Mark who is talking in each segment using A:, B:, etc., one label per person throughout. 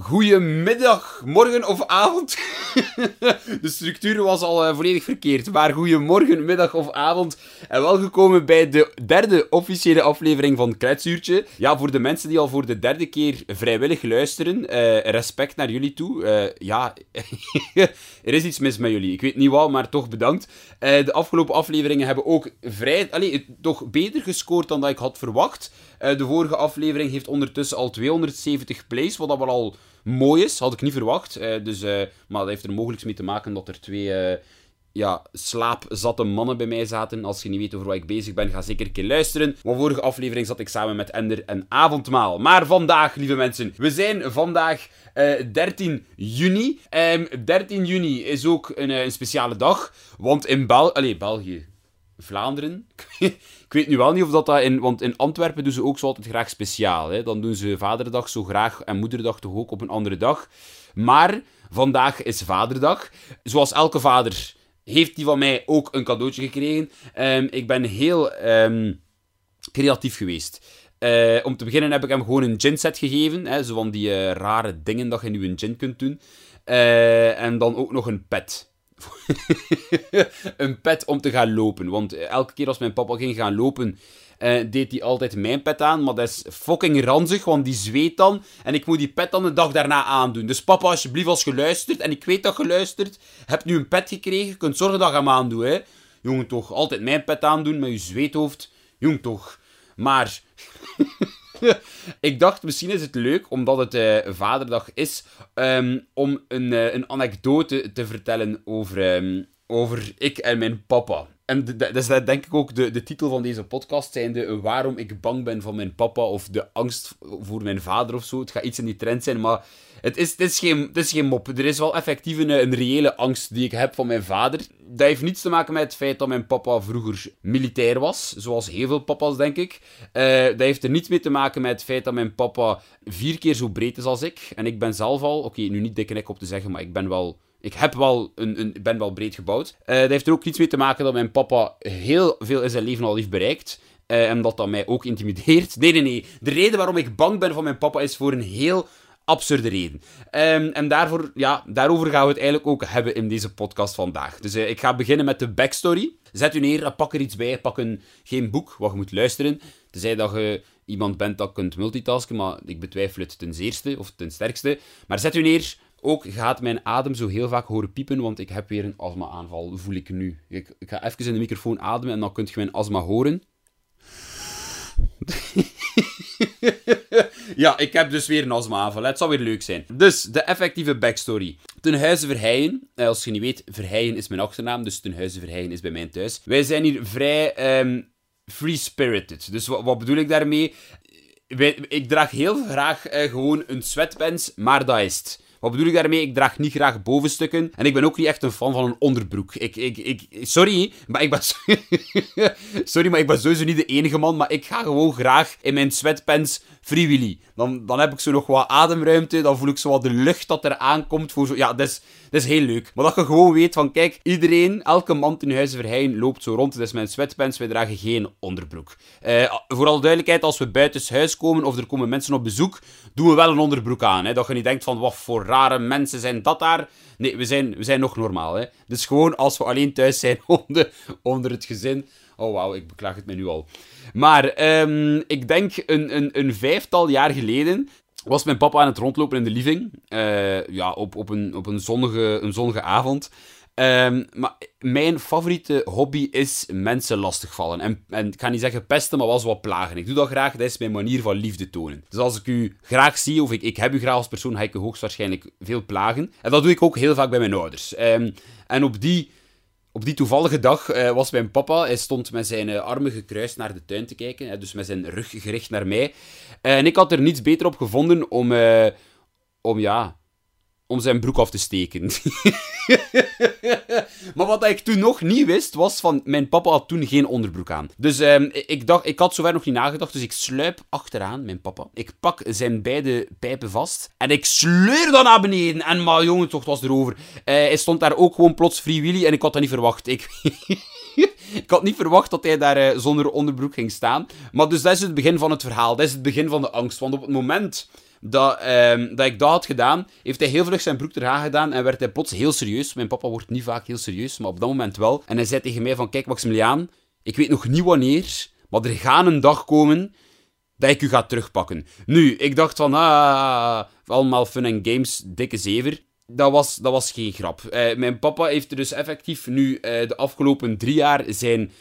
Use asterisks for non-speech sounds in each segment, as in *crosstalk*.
A: Goedemiddag, morgen of avond. *laughs* De structuur was al uh, volledig verkeerd. Maar goedemorgen, middag of avond. En welgekomen bij de derde officiële aflevering van Kletsuurtje. Ja, voor de mensen die al voor de derde keer vrijwillig luisteren, uh, respect naar jullie toe. Uh, ja, *laughs* er is iets mis met jullie. Ik weet niet wat, maar toch bedankt. de afgelopen afleveringen hebben ook vrij, toch beter gescoord dan dat ik had verwacht. De vorige aflevering heeft ondertussen al 270 plays, wat dat wel al mooi is. Had ik niet verwacht. Uh, dus, uh, maar dat heeft er mogelijk mee te maken dat er twee ja, slaapzatte mannen bij mij zaten. Als je niet weet over wat ik bezig ben, ga zeker een keer luisteren. Want vorige aflevering zat ik samen met Ender een avondmaal. Maar vandaag, lieve mensen, we zijn vandaag 13 juni. Um, ehm, 13 juni is ook een, speciale dag. Want in Bel België, Vlaanderen. *laughs* ik weet nu wel niet of dat, dat in... Want in Antwerpen doen ze ook zo altijd graag speciaal. Hè. Dan doen ze Vaderdag zo graag en Moederdag toch ook op een andere dag. Maar vandaag is Vaderdag. Zoals elke vader heeft die van mij ook een cadeautje gekregen. Um, ik ben heel um, creatief geweest. Uh, om te beginnen heb ik hem gewoon een gin set gegeven. Hè, zo van die uh, rare dingen dat je nu een gin kunt doen. Uh, en dan ook nog een pet. *laughs* een pet om te gaan lopen. Want elke keer als mijn papa ging gaan lopen, uh, deed hij altijd mijn pet aan. Maar dat is fucking ranzig, want die zweet dan. En ik moet die pet dan de dag daarna aandoen. Dus papa, alsjeblieft, als je luistert, en ik weet dat je luistert, heb nu een pet gekregen, kunt zorgen dat je hem aandoet, hè. Jongen, toch, altijd mijn pet aandoen met je zweethoofd. Jongen, toch. Maar... *laughs* ik dacht, misschien is het leuk, omdat het uh, Vaderdag is, um, om een, uh, een anekdote te vertellen over, um, over ik en mijn papa. En dat is denk ik ook de, de titel van deze podcast, zijnde waarom ik bang ben van mijn papa, of de angst voor mijn vader of zo. Het gaat iets in die trend zijn, maar het is, is, geen, is geen mop. Er is wel effectief een, een reële angst die ik heb van mijn vader. Dat heeft niets te maken met het feit dat mijn papa vroeger militair was, zoals heel veel papa's, denk ik. Uh, dat heeft er niets mee te maken met het feit dat mijn papa vier keer zo breed is als ik. En ik ben zelf al, oké, nu niet dikke nek op te zeggen, maar ik ben wel ik heb wel een, ben wel breed gebouwd. Uh, dat heeft er ook niets mee te maken dat mijn papa heel veel in zijn leven al heeft bereikt. Uh, en dat dat mij ook intimideert. Nee, nee, nee. De reden waarom ik bang ben van mijn papa is voor een heel absurde reden. Um, en daarvoor, ja, daarover gaan we het eigenlijk ook hebben in deze podcast vandaag. Dus uh, ik ga beginnen met de backstory. Zet u neer, pak er iets bij, pak een, geen boek wat je moet luisteren. Tenzij dat je iemand bent dat kunt multitasken, maar ik betwijfel het ten zeerste of ten sterkste. Maar zet u neer, ook gaat mijn adem zo heel vaak horen piepen, want ik heb weer een astma-aanval, voel ik nu. Ik, ga even in de microfoon ademen en dan kunt je mijn astma horen. *laughs* ja, ik heb dus weer een astma-aanval. Het zal weer leuk zijn. Dus, de effectieve backstory. Ten Huize Verheijen. Eh, als je niet weet, Verheijen is mijn achternaam, dus Ten Huize Verheijen is bij mij thuis. Wij zijn hier vrij um, free-spirited. Dus wat, wat bedoel ik daarmee? ik draag heel graag uh, gewoon een sweatpants, maar dat is het. Wat bedoel ik daarmee? Ik draag niet graag bovenstukken. En ik ben ook niet echt een fan van een onderbroek. Ik, ik, sorry, maar ik ben... *laughs* sorry, maar ik ben sowieso niet de enige man. Maar ik ga gewoon graag in mijn sweatpants freewheelie. Dan, heb ik zo nog wat ademruimte. Dan voel ik zo wat de lucht dat er aankomt. Zo... Ja, dat is, dat is heel leuk. Maar dat je gewoon weet van, kijk, iedereen, elke man in Huizen Verheyen loopt zo rond. Dat is mijn sweatpants. Wij dragen geen onderbroek. Uh, voor alle duidelijkheid, als we buiten huis komen of er komen mensen op bezoek, doen we wel een onderbroek aan. Hè? Dat je niet denkt van, wat voor rare mensen zijn dat daar. Nee, we zijn, we zijn nog normaal. Hè? Dus gewoon als we alleen thuis zijn *laughs* onder, onder het gezin. Oh wauw, ik beklaag het me nu al. Maar um, ik denk een, een, een vijftal jaar geleden was mijn papa aan het rondlopen in de living. Uh, ja, op, op, een, op een, zonnige, een zonnige avond. Um, maar mijn favoriete hobby is mensen lastigvallen. En, en ik ga niet zeggen pesten, maar wel zo wat plagen. Ik doe dat graag, dat is mijn manier van liefde tonen. Dus als ik u graag zie, of ik, ik heb u graag als persoon, ga ik u hoogstwaarschijnlijk veel plagen. En dat doe ik ook heel vaak bij mijn ouders. Um, en op die op die toevallige dag uh, was mijn papa, hij stond met zijn uh, armen gekruist naar de tuin te kijken, dus met zijn rug gericht naar mij. en ik had er niets beter op gevonden om, om ja, om zijn broek af te steken. *laughs* maar wat ik toen nog niet wist, was van... Mijn papa had toen geen onderbroek aan. Dus um, ik dacht... Ik had zover nog niet nagedacht, dus ik sluip achteraan, mijn papa. Ik pak zijn beide pijpen vast. En ik sleur dan naar beneden. En maar jongen, toch, was erover. Uh, hij stond daar ook gewoon plots Free en ik had dat niet verwacht. Ik... *laughs* ik had niet verwacht dat hij daar uh, zonder onderbroek ging staan. Maar dus dat is het begin van het verhaal. Dat is het begin van de angst. Want op het moment dat, ehm, dat ik dat had gedaan, heeft hij heel vlug zijn broek eraan gedaan en werd hij plots heel serieus. Mijn papa wordt niet vaak heel serieus, maar op dat moment wel. En hij zei tegen mij van, kijk Maximiliaan, ik weet nog niet wanneer, maar er gaat een dag komen dat ik u ga terugpakken. Nu, ik dacht van, ah, allemaal fun en games, dikke zever. Dat was, dat was geen grap. Eh, mijn papa heeft er dus effectief nu eh, de afgelopen drie jaar zijn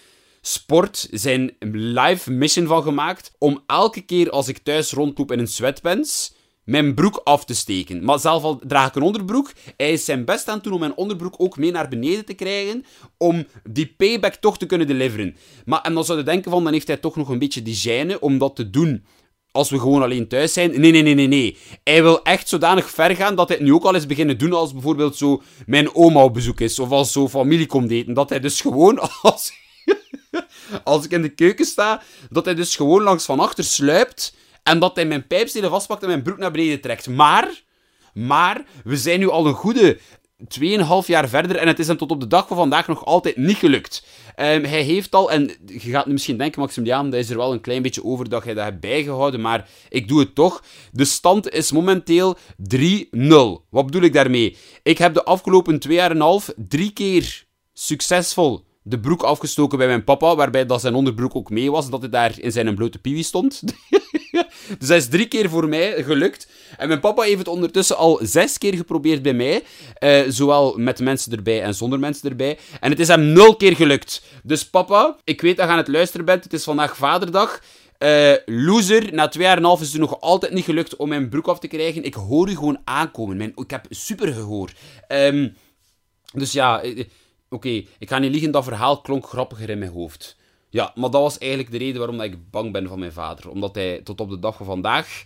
A: sport, zijn live mission van gemaakt. Om elke keer als ik thuis rondloop in een sweatpants, mijn broek af te steken. Maar zelf al draag ik een onderbroek. Hij is zijn best aan het doen om mijn onderbroek ook mee naar beneden te krijgen. Om die payback toch te kunnen deliveren. Maar, en dan zou je denken van, dan heeft hij toch nog een beetje die gêne om dat te doen als we gewoon alleen thuis zijn. Nee, nee, nee, nee, nee. Hij wil echt zodanig ver gaan dat hij het nu ook al eens beginnen doen als bijvoorbeeld zo mijn oma op bezoek is. Of als zo familie komt eten. Dat hij dus gewoon *laughs* als... als ik in de keuken sta, dat hij dus gewoon langs van achter sluipt en dat hij mijn pijpstelen vastpakt en mijn broek naar beneden trekt. Maar, maar, we zijn nu al een goede 2,5 jaar verder en het is hem tot op de dag van vandaag nog altijd niet gelukt. Um, hij heeft al, en je gaat nu misschien denken, Maximiliaan, dat is er wel een klein beetje over dat hij dat hebt bijgehouden, maar ik doe het toch. De stand is momenteel 3-0. Wat bedoel ik daarmee? Ik heb de afgelopen 2 jaar en half drie keer succesvol de broek afgestoken bij mijn papa, waarbij dat zijn onderbroek ook mee was, dat hij daar in zijn blote piwi stond. *laughs* dus dat is drie keer voor mij gelukt. En mijn papa heeft het ondertussen al zes keer geprobeerd bij mij, uh, zowel met mensen erbij en zonder mensen erbij. En het is hem nul keer gelukt. Dus papa, ik weet dat je aan het luisteren bent, het is vandaag vaderdag. Uh, loser, na twee jaar en een half is het nog altijd niet gelukt om mijn broek af te krijgen. Ik hoor u gewoon aankomen. Ik heb super gehoor. Um, dus ja, eh, Oké, ik ga niet liegen, dat verhaal klonk grappiger in mijn hoofd. Ja, maar dat was eigenlijk de reden waarom ik bang ben van mijn vader. Omdat hij tot op de dag van vandaag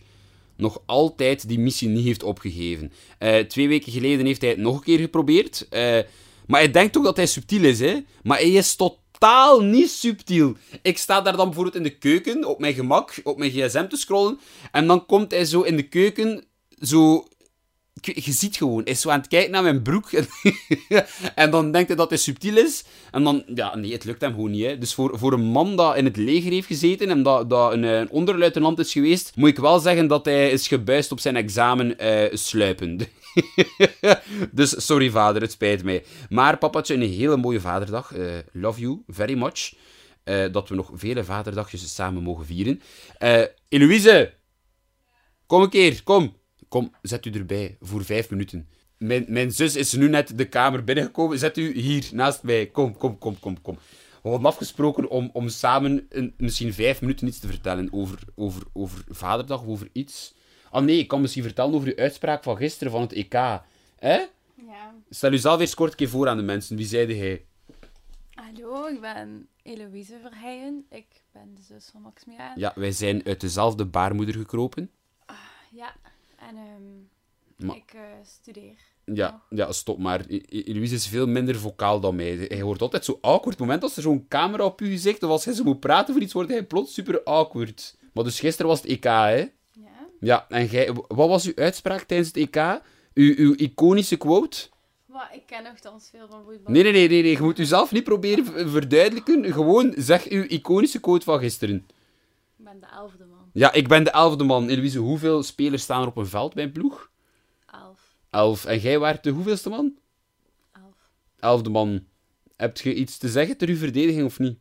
A: nog altijd die missie niet heeft opgegeven. Uh, twee weken geleden heeft hij het nog een keer geprobeerd. Uh, maar hij denkt ook dat hij subtiel is, hè. Maar hij is totaal niet subtiel. Ik sta daar dan bijvoorbeeld in de keuken, op mijn gemak, op mijn gsm te scrollen. En dan komt hij zo in de keuken, zo je ziet gewoon, is zo aan het kijken naar mijn broek. *laughs* en dan denkt hij dat hij subtiel is. En dan, ja, nee, het lukt hem gewoon niet. Dus voor, voor een man dat in het leger heeft gezeten en dat, dat een, een onderluitenant is geweest, moet ik wel zeggen dat hij is gebuist op zijn examen uh, sluipend. *laughs* dus sorry vader, het spijt mij. Maar papatje, een hele mooie vaderdag. Uh, love you very much. Dat we nog vele vaderdagjes samen mogen vieren. Eloïse, kom een keer, kom. Kom, zet u erbij voor vijf minuten. Mijn, mijn zus is nu net de kamer binnengekomen. Zet u hier naast mij. Kom, kom, kom, kom, kom. We hadden afgesproken om, om samen een, misschien vijf minuten iets te vertellen over, over, over Vaderdag of over iets. Ah nee, ik kan misschien vertellen over uw uitspraak van gisteren van het EK. Hè? Ja. Stel u zelf eerst kort een keer voor aan de mensen. Wie zeide hij?
B: Hallo, ik ben Eloïse Verheijen. Ik ben de zus van Maximiliaan.
A: Ja, wij zijn uit dezelfde baarmoeder gekropen.
B: Ah, ja, en um, ik uh, studeer.
A: Ja, ja, stop maar. Louise is veel minder vocaal dan mij. Hij wordt altijd zo awkward. Het moment als er zo'n camera op u gezicht, of als hij zo moet praten voor iets, wordt hij plots super awkward. Maar dus gisteren was het EK, hè? Ja. Ja, en jij, wat was uw uitspraak tijdens het EK? Uw, uw iconische quote?
B: Maar ik ken nogthans veel van voetbal.
A: Nee, nee, nee, nee, nee. Je moet zelf niet proberen verduidelijken. Gewoon zeg uw iconische quote van gisteren.
B: Ik ben de elfde man.
A: Ja, ik ben de elfde man. Eloise, hoeveel spelers staan er op een veld bij een ploeg?
B: Elf.
A: Elf. En jij waart de hoeveelste man?
B: Elf.
A: Elfde man. Heb je iets te zeggen ter uw verdediging of niet?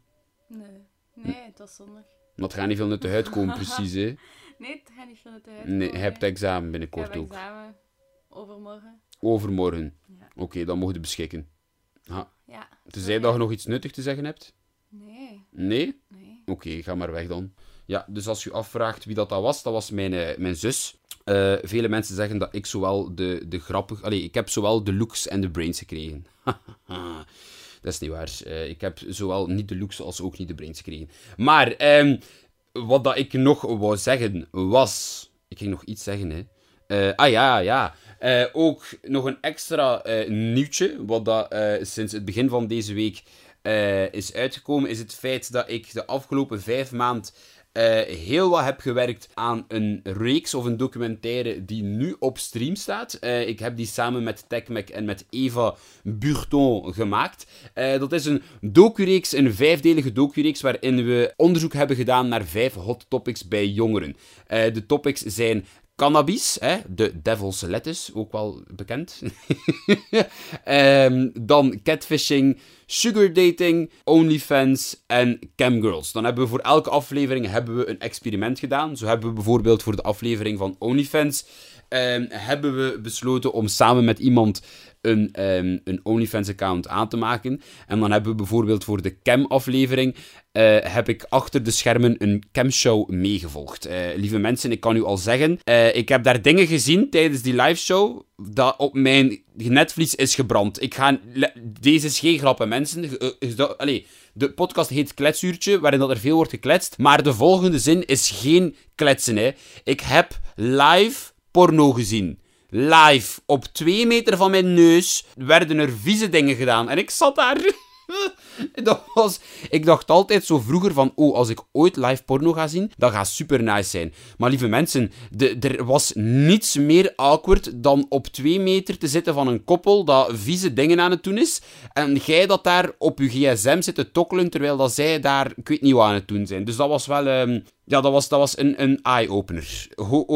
B: Nee. Nee, het was zondag.
A: Dat gaat niet veel naar de huid komen, *laughs* precies, hè?
B: Nee, het gaat niet veel naar de huid
A: Nee, je hebt examen binnenkort
B: ik heb
A: ook.
B: examen. Overmorgen.
A: Overmorgen.
B: Ja.
A: Oké, dan mogen je beschikken.
B: Ja.
A: Tenzij dat je nog iets nuttig te zeggen hebt?
B: Nee.
A: Nee?
B: Nee.
A: Oké, ga maar weg dan. Ja, dus als je afvraagt wie dat, dat was, dat was mijn, eh, mijn zus. Uh, vele mensen zeggen dat ik zowel de, de grappig... Allee, ik heb zowel de looks en de brains gekregen. *laughs* dat is niet waar. Uh, ik heb zowel niet de looks als ook niet de brains gekregen. Maar, um, wat dat ik nog wou zeggen was... Ik ging nog iets zeggen, hè. ah ja, ja. ook nog een extra nieuwtje, wat dat sinds het begin van deze week is uitgekomen, is het feit dat ik de afgelopen vijf maanden uh, heel wat heb gewerkt aan een reeks of een documentaire die nu op stream staat. Uh, ik heb die samen met TechMac en met Eva Burton gemaakt. Uh, dat is een docureeks, een vijfdelige docureeks, waarin we onderzoek hebben gedaan naar vijf hot topics bij jongeren. de topics zijn cannabis, hè, de devil's lettuce, ook wel bekend. *laughs* Ehm, dan catfishing, sugar dating, OnlyFans en camgirls. Dan hebben we voor elke aflevering hebben we een experiment gedaan. Zo hebben we bijvoorbeeld voor de aflevering van OnlyFans ehm, hebben we besloten om samen met iemand een, um, een OnlyFans-account aan te maken. En dan hebben we bijvoorbeeld voor de cam-aflevering uh, heb ik achter de schermen een camshow meegevolgd. Uh, lieve mensen, ik kan u al zeggen, uh, ik heb daar dingen gezien tijdens die liveshow dat op mijn netvlies is gebrand. Ik ga... Deze is geen grap, mensen. Allee, de podcast heet Kletsuurtje, waarin dat er veel wordt gekletst. Maar de volgende zin is geen kletsen, hè. Ik heb live porno gezien live op twee meter van mijn neus werden er vieze dingen gedaan. En ik zat daar. *laughs* *laughs* ik dacht altijd zo vroeger van, oh, als ik ooit live porno ga zien, dat gaat super nice zijn. Maar lieve mensen, er was niets meer awkward dan op twee meter te zitten van een koppel dat vieze dingen aan het doen is. En jij dat daar op je gsm zit te tokkelen, terwijl dat zij daar, ik weet niet wat aan het doen zijn. Dus dat was wel, um, ja, dat was, dat was een, een eye-opener.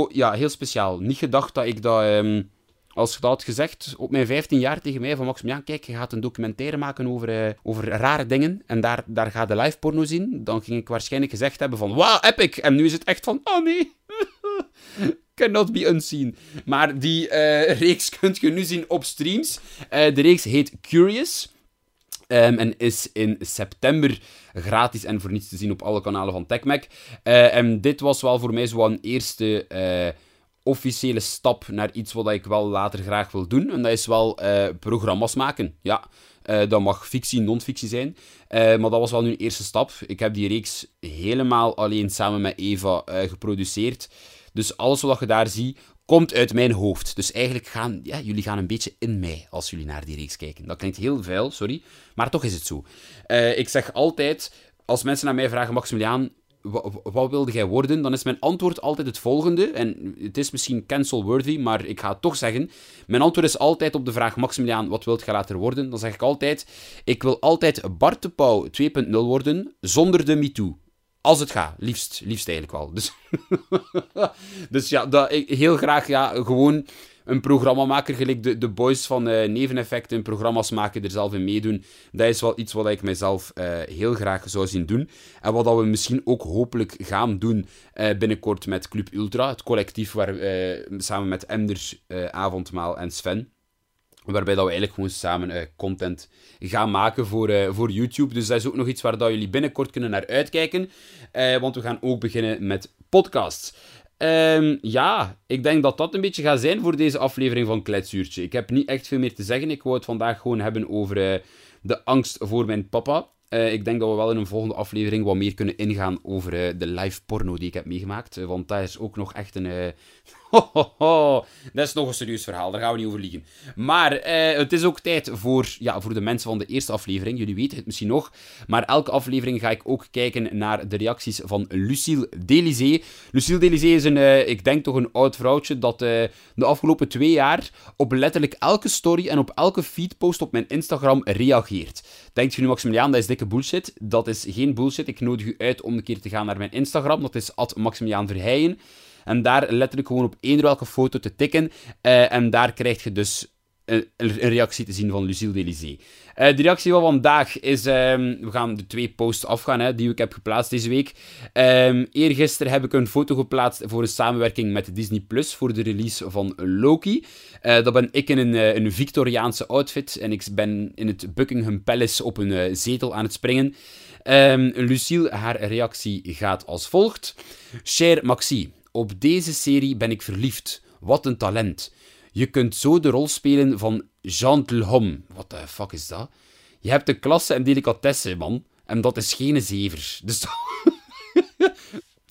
A: ja, heel speciaal. Niet gedacht dat ik dat... Um, als je dat had gezegd op mijn 15 jaar tegen mij van Maximilian, kijk, je gaat een documentaire maken over, uh, over rare dingen en daar, daar ga je live porno zien, dan ging ik waarschijnlijk gezegd hebben van, wauw, epic! En nu is het echt van, oh nee, *laughs* cannot be unseen. Maar die uh, *laughs* reeks kunt je nu zien op streams. Uh, de reeks heet Curious. Um, en is in september gratis en voor niets te zien op alle kanalen van TechMac. En dit was wel voor mij zo'n eerste officiële stap naar iets wat ik wel later graag wil doen. En dat is wel uh, programma's maken. Ja, uh, dat mag fictie, non-fictie zijn. Uh, maar dat was wel nu eerste stap. Ik heb die reeks helemaal alleen samen met Eva geproduceerd. Dus alles wat je daar ziet, komt uit mijn hoofd. Dus eigenlijk gaan ja, jullie gaan een beetje in mij als jullie naar die reeks kijken. Dat klinkt heel vuil, sorry. Maar toch is het zo. ik zeg altijd, als mensen naar mij vragen, Maximiliaan, wat wilde jij worden? Dan is mijn antwoord altijd het volgende. En het is misschien cancel-worthy, maar ik ga het toch zeggen. Mijn antwoord is altijd op de vraag, Maximiliaan, wat wilt jij later worden? Dan zeg ik altijd, ik wil altijd Bart de Pauw 2.0 worden, zonder de MeToo. Als het gaat, liefst, liefst eigenlijk wel. Dus, *laughs* dus ja, dat, heel graag ja, gewoon een programmamaker, gelijk de, de boys van uh, Neveneffecten, programma's maken, er zelf in meedoen. Dat is wel iets wat ik mezelf uh, heel graag zou zien doen. En wat we misschien ook hopelijk gaan doen uh, binnenkort met Club Ultra, het collectief waar, samen met Emder, Avondmaal en Sven. Waarbij dat we eigenlijk gewoon samen content gaan maken voor, voor YouTube. Dus dat is ook nog iets waar dat jullie binnenkort kunnen naar uitkijken. want we gaan ook beginnen met podcasts. Um, ja, ik denk dat dat een beetje gaat zijn voor deze aflevering van Kletsuurtje. Ik heb niet echt veel meer te zeggen. Ik wou het vandaag gewoon hebben over uh, de angst voor mijn papa. Uh, ik denk dat we wel in een volgende aflevering wat meer kunnen ingaan over uh, de live porno die ik heb meegemaakt. want dat is ook nog echt een Ho, ho, ho. Dat is nog een serieus verhaal, daar gaan we niet over liegen. Maar eh, het is ook tijd voor, ja, voor de mensen van de eerste aflevering. Jullie weten het misschien nog. Maar elke aflevering ga ik ook kijken naar de reacties van Lucille Delizé. Lucille Delizé is een, uh, ik denk toch een oud vrouwtje dat uh, de afgelopen twee jaar op letterlijk elke story en op elke feedpost op mijn Instagram reageert. Denkt je nu, Maximiliaan, dat is dikke bullshit? Dat is geen bullshit. Ik nodig u uit om een keer te gaan naar mijn Instagram. Dat is Maximiliaan Verheijen. En daar letterlijk gewoon op één welke foto te tikken. Uh, en daar krijg je dus een, een, reactie te zien van Lucille Delizé. Uh, de reactie van vandaag is... Um, we gaan de twee posts afgaan hè, die ik heb geplaatst deze week. Um, eergisteren heb ik een foto geplaatst voor een samenwerking met Disney Plus voor de release van Loki. Uh, dat ben ik in een, een Victoriaanse outfit en ik ben in het Buckingham Palace op een zetel aan het springen. Um, Lucille, haar reactie gaat als volgt. Cher Maxi, op deze serie ben ik verliefd. Wat een talent. Je kunt zo de rol spelen van Jean Telhom. Wat de fuck is dat? Je hebt de klasse en delicatesse, man. En dat is geen zever. Dus,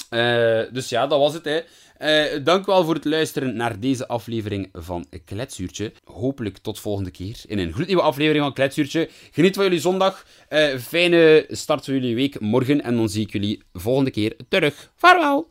A: uh, *laughs* dus ja, dat was het, hè. Uh, dank wel voor het luisteren naar deze aflevering van Kletsuurtje. Hopelijk tot volgende keer in een gloednieuwe aflevering van Kletsuurtje. Geniet van jullie zondag. Uh, fijne start van jullie week morgen. En dan zie ik jullie volgende keer terug. Vaarwel!